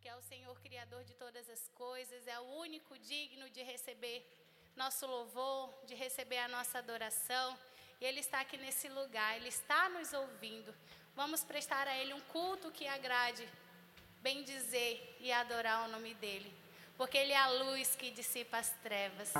que é o Senhor Criador de todas as coisas, é o único digno de receber nosso louvor, de receber a nossa adoração. E Ele está aqui nesse lugar, Ele está nos ouvindo. Vamos prestar a Ele um culto que agrade, bem dizer e adorar o nome dEle, porque Ele é a luz que dissipa as trevas.